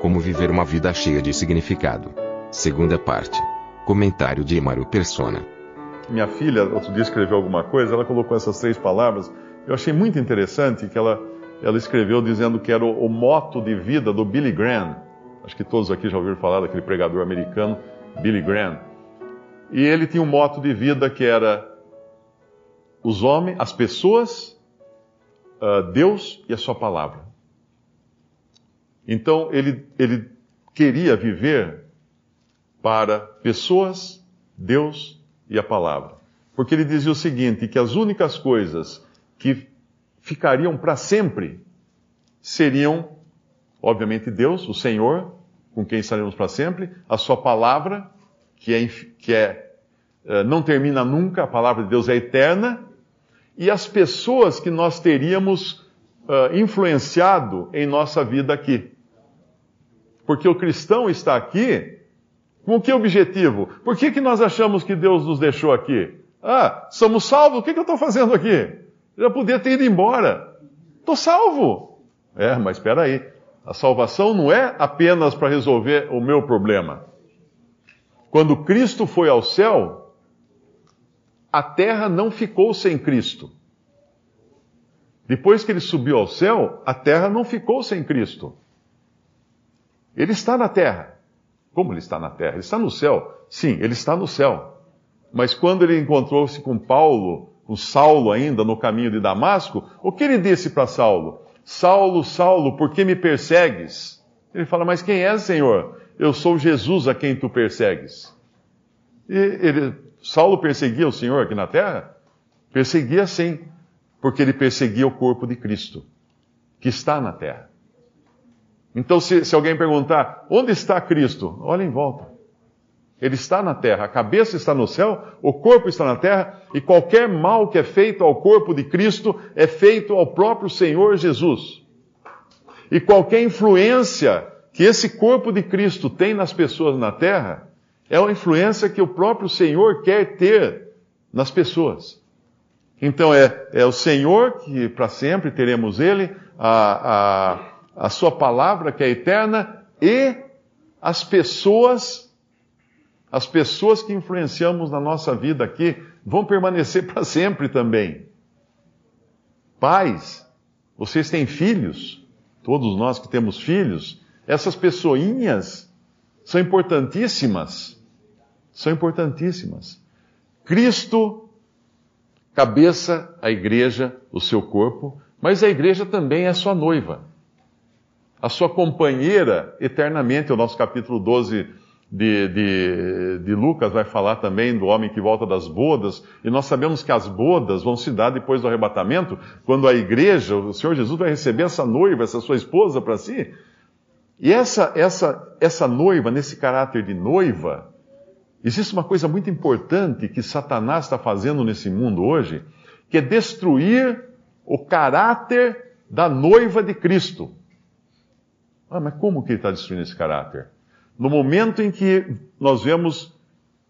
Como viver uma vida cheia de significado. Segunda parte. Comentário de Emaro Persona. Minha filha, outro dia, escreveu alguma coisa, ela colocou essas três palavras. Eu achei muito interessante que ela, ela escreveu dizendo que era o, o moto de vida do Billy Graham. Acho que todos aqui já ouviram falar daquele pregador americano, Billy Graham. E ele tinha um moto de vida que era os homens, as pessoas, uh, Deus e a sua palavra. Então ele, ele queria viver para pessoas, Deus e a palavra. Porque ele dizia o seguinte: que as únicas coisas que ficariam para sempre seriam, obviamente, Deus, o Senhor, com quem estaremos para sempre, a Sua palavra, que é, que é eh, não termina nunca, a palavra de Deus é eterna, e as pessoas que nós teríamos uh, influenciado em nossa vida aqui. Porque o cristão está aqui com que objetivo? Por que, que nós achamos que Deus nos deixou aqui? Ah, somos salvos, o que, que eu estou fazendo aqui? Eu já podia ter ido embora. Estou salvo. É, mas espera aí. A salvação não é apenas para resolver o meu problema. Quando Cristo foi ao céu, a terra não ficou sem Cristo. Depois que ele subiu ao céu, a terra não ficou sem Cristo. Ele está na terra. Como ele está na terra? Ele está no céu. Sim, ele está no céu. Mas quando ele encontrou-se com Paulo, com Saulo ainda no caminho de Damasco, o que ele disse para Saulo? Saulo, Saulo, por que me persegues? Ele fala, mas quem és, Senhor? Eu sou Jesus a quem tu persegues. E ele, Saulo perseguia o Senhor aqui na terra? Perseguia sim, porque ele perseguia o corpo de Cristo, que está na terra. Então, se, se alguém perguntar, onde está Cristo? Olha em volta. Ele está na terra, a cabeça está no céu, o corpo está na terra, e qualquer mal que é feito ao corpo de Cristo é feito ao próprio Senhor Jesus. E qualquer influência que esse corpo de Cristo tem nas pessoas na terra é uma influência que o próprio Senhor quer ter nas pessoas. Então é, é o Senhor que para sempre teremos Ele, a, a a Sua palavra que é eterna e as pessoas, as pessoas que influenciamos na nossa vida aqui vão permanecer para sempre também. Pais, vocês têm filhos, todos nós que temos filhos, essas pessoinhas são importantíssimas. São importantíssimas. Cristo, cabeça, a igreja, o seu corpo, mas a igreja também é sua noiva a sua companheira eternamente. O nosso capítulo 12 de, de, de, Lucas vai falar também do homem que volta das bodas, e nós sabemos que as bodas vão se dar depois do arrebatamento, quando a igreja, o Senhor Jesus vai receber essa noiva, essa sua esposa para si. E essa, essa, essa noiva, nesse caráter de noiva, existe uma coisa muito importante que Satanás está fazendo nesse mundo hoje, que é destruir o caráter da noiva de Cristo. Ah, mas como que ele está destruindo esse caráter? No momento em que nós vemos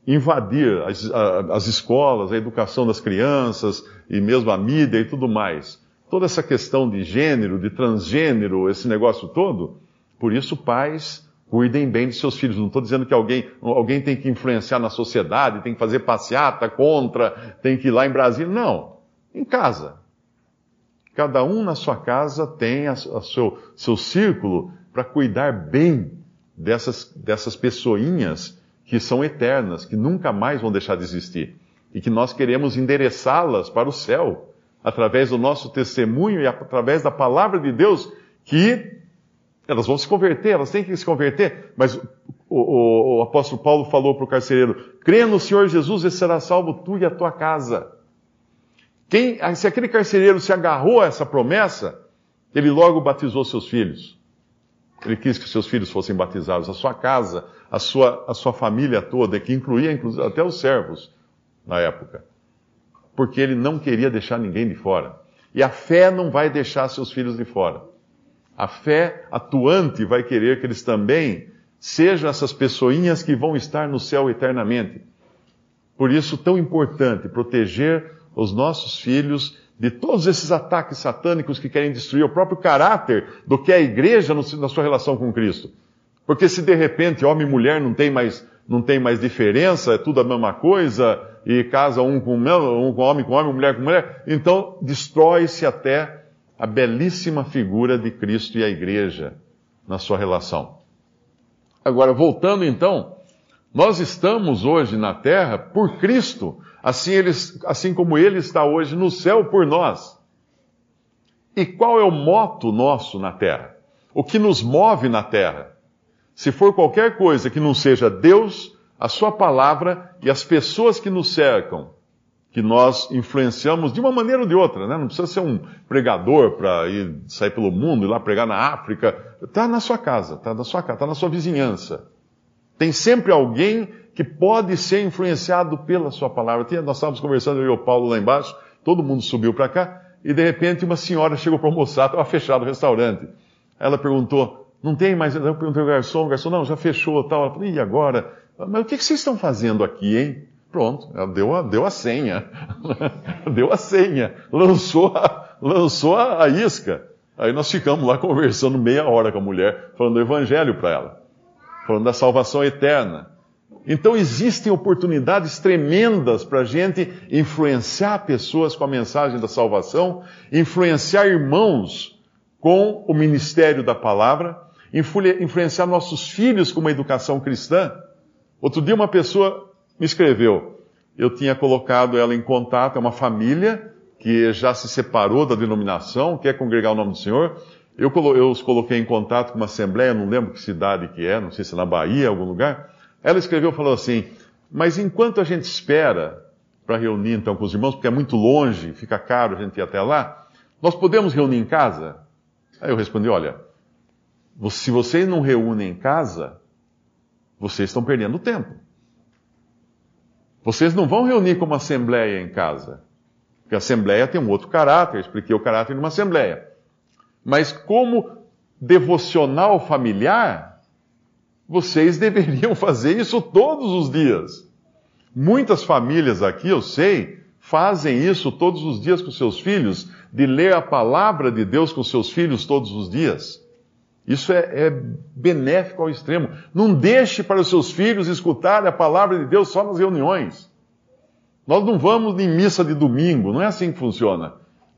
invadir as, as escolas, a educação das crianças e mesmo a mídia e tudo mais, toda essa questão de gênero, de transgênero, esse negócio todo, por isso pais cuidem bem de seus filhos. Não estou dizendo que alguém, alguém tem que influenciar na sociedade, tem que fazer passeata contra, tem que ir lá em Brasília. Não. Em casa. Cada um na sua casa tem a, a seu, seu círculo para cuidar bem dessas, dessas pessoinhas que são eternas, que nunca mais vão deixar de existir. E que nós queremos endereçá-las para o céu, através do nosso testemunho e através da palavra de Deus, que elas vão se converter, elas têm que se converter. Mas o, o, o apóstolo Paulo falou para o carcereiro: crê no Senhor Jesus e será salvo tu e a tua casa. Quem, se aquele carcereiro se agarrou a essa promessa, Ele logo batizou seus filhos. Ele quis que seus filhos fossem batizados, a sua casa, a sua, a sua família toda, que incluía até os servos na época. Porque ele não queria deixar ninguém de fora. E a fé não vai deixar seus filhos de fora. A fé atuante vai querer que eles também sejam essas pessoinhas que vão estar no céu eternamente. Por isso, tão importante proteger os nossos filhos de todos esses ataques satânicos que querem destruir o próprio caráter do que é a igreja na sua relação com Cristo. Porque se de repente homem e mulher não tem mais, não tem mais diferença, é tudo a mesma coisa, e casa um com, um com homem com homem, mulher com mulher, então destrói-se até a belíssima figura de Cristo e a igreja na sua relação. Agora, voltando então, nós estamos hoje na terra por Cristo, assim, ele, assim como Ele está hoje no céu por nós. E qual é o moto nosso na terra? O que nos move na terra? Se for qualquer coisa que não seja Deus, a Sua palavra e as pessoas que nos cercam, que nós influenciamos de uma maneira ou de outra, né? Não precisa ser um pregador para ir sair pelo mundo, ir lá pregar na África. Está na sua casa, está na sua casa, está na sua vizinhança. Tem sempre alguém que pode ser influenciado pela sua palavra. Nós estávamos conversando, eu e o Paulo lá embaixo, todo mundo subiu para cá, e de repente uma senhora chegou para almoçar, estava fechado o restaurante. Ela perguntou, não tem mais? Eu perguntei ao garçom, o garçom, não, já fechou, tal. Ela falou, e agora? Mas o que vocês estão fazendo aqui, hein? Pronto, ela deu a, deu a senha. deu a senha. Lançou a, lançou a, a isca. Aí nós ficamos lá conversando meia hora com a mulher, falando do evangelho para ela. Falando da salvação eterna. Então existem oportunidades tremendas para a gente influenciar pessoas com a mensagem da salvação, influenciar irmãos com o ministério da palavra, influenciar nossos filhos com uma educação cristã. Outro dia uma pessoa me escreveu, eu tinha colocado ela em contato, é uma família que já se separou da denominação, quer congregar o nome do Senhor. Eu, eu os coloquei em contato com uma assembleia, não lembro que cidade que é, não sei se é na Bahia, algum lugar. Ela escreveu, falou assim, mas enquanto a gente espera para reunir então com os irmãos, porque é muito longe, fica caro a gente ir até lá, nós podemos reunir em casa? Aí eu respondi, olha, se vocês não reúnem em casa, vocês estão perdendo tempo. Vocês não vão reunir como assembleia em casa. Porque a assembleia tem um outro caráter, expliquei o caráter de uma assembleia. Mas como devocional familiar, vocês deveriam fazer isso todos os dias. Muitas famílias aqui, eu sei, fazem isso todos os dias com seus filhos, de ler a palavra de Deus com seus filhos todos os dias. Isso é, é, benéfico ao extremo. Não deixe para os seus filhos escutarem a palavra de Deus só nas reuniões. Nós não vamos em missa de domingo, não é assim que funciona.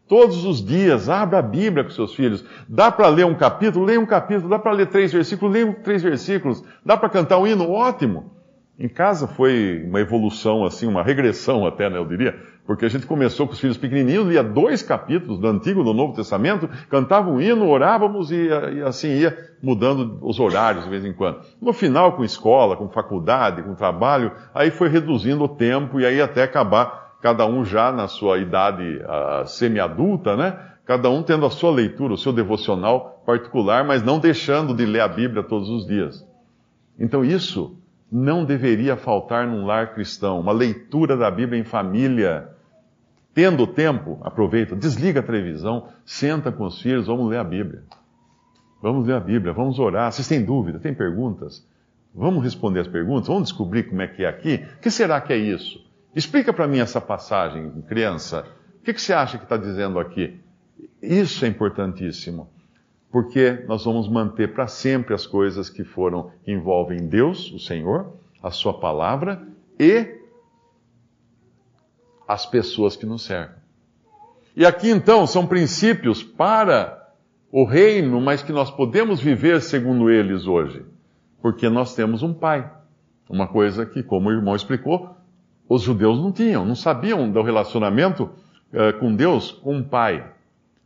Todos os dias, abra a Bíblia com seus filhos. Dá para ler um capítulo? Leia um capítulo. Dá para ler três versículos? Leia três versículos. Dá para cantar um hino? Ótimo. Em casa foi uma evolução, assim, uma regressão até, né, eu diria. Porque a gente começou com os filhos pequenininhos, lia dois capítulos do Antigo e do Novo Testamento, cantava um hino, orávamos e, e, assim ia mudando os horários de vez em quando. No final, com escola, com faculdade, com trabalho, aí foi reduzindo o tempo e aí até acabar cada um já na sua idade semi-adulta, né? Cada um tendo a sua leitura, o seu devocional particular, mas não deixando de ler a Bíblia todos os dias. Então isso não deveria faltar num lar cristão, uma leitura da Bíblia em família. Tendo tempo, aproveita, desliga a televisão, senta com os filhos, vamos ler a Bíblia. Vamos ler a Bíblia, vamos orar. Vocês têm dúvida, têm perguntas? Vamos responder as perguntas, vamos descobrir como é que é aqui. O que será que é isso? Explica para mim essa passagem, criança. O que, que você acha que está dizendo aqui? Isso é importantíssimo porque nós vamos manter para sempre as coisas que foram que envolvem Deus, o Senhor, a sua palavra e as pessoas que nos cercam. E aqui então são princípios para o reino, mas que nós podemos viver segundo eles hoje, porque nós temos um pai. Uma coisa que, como o irmão explicou, os judeus não tinham, não sabiam do relacionamento uh, com Deus, com um pai.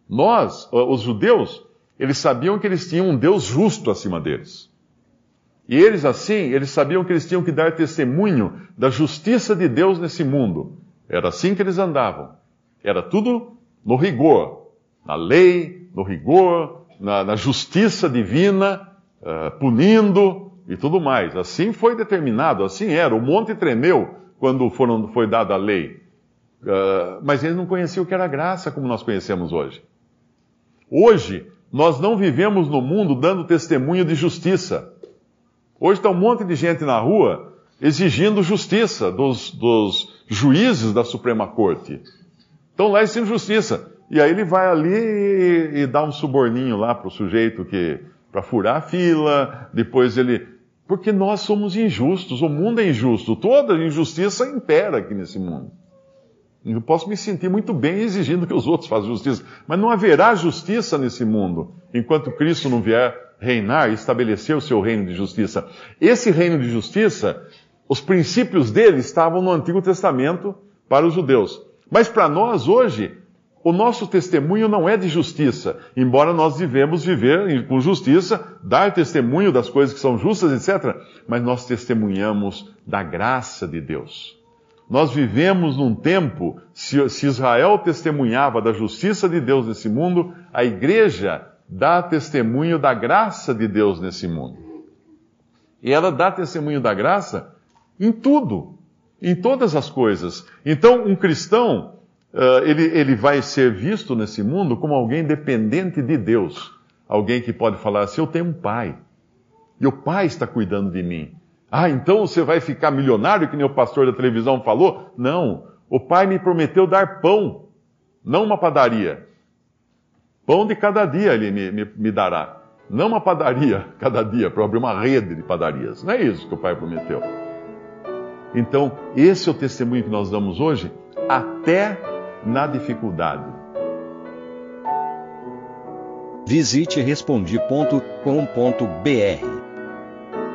Nós, uh, os judeus, eles sabiam que eles tinham um Deus justo acima deles. E eles, assim, eles sabiam que eles tinham que dar testemunho da justiça de Deus nesse mundo. Era assim que eles andavam. Era tudo no rigor, na lei, no rigor, na, na justiça divina, uh, punindo e tudo mais. Assim foi determinado, assim era. O monte tremeu quando foram, foi dada a lei. Uh, mas eles não conheciam o que era graça como nós conhecemos hoje. Hoje, nós não vivemos no mundo dando testemunho de justiça. Hoje está um monte de gente na rua exigindo justiça dos, dos juízes da Suprema Corte. Estão lá exigindo justiça. E aí ele vai ali e, e dá um suborninho lá para o sujeito que para furar a fila, depois ele. Porque nós somos injustos, o mundo é injusto, toda injustiça impera aqui nesse mundo. Eu posso me sentir muito bem exigindo que os outros façam justiça, mas não haverá justiça nesse mundo enquanto Cristo não vier reinar e estabelecer o seu reino de justiça. Esse reino de justiça, os princípios dele estavam no Antigo Testamento para os judeus. Mas para nós hoje, o nosso testemunho não é de justiça, embora nós devemos viver com justiça, dar testemunho das coisas que são justas, etc. Mas nós testemunhamos da graça de Deus. Nós vivemos num tempo, se, se Israel testemunhava da justiça de Deus nesse mundo, a igreja dá testemunho da graça de Deus nesse mundo. E ela dá testemunho da graça em tudo, em todas as coisas. Então, um cristão, uh, ele, ele vai ser visto nesse mundo como alguém dependente de Deus. Alguém que pode falar assim: Eu tenho um pai, e o pai está cuidando de mim. Ah, então você vai ficar milionário, que nem o pastor da televisão falou? Não. O pai me prometeu dar pão, não uma padaria. Pão de cada dia ele me, me, me dará. Não uma padaria cada dia, para abrir uma rede de padarias. Não é isso que o pai prometeu. Então, esse é o testemunho que nós damos hoje, até na dificuldade. Visite respondi.com.br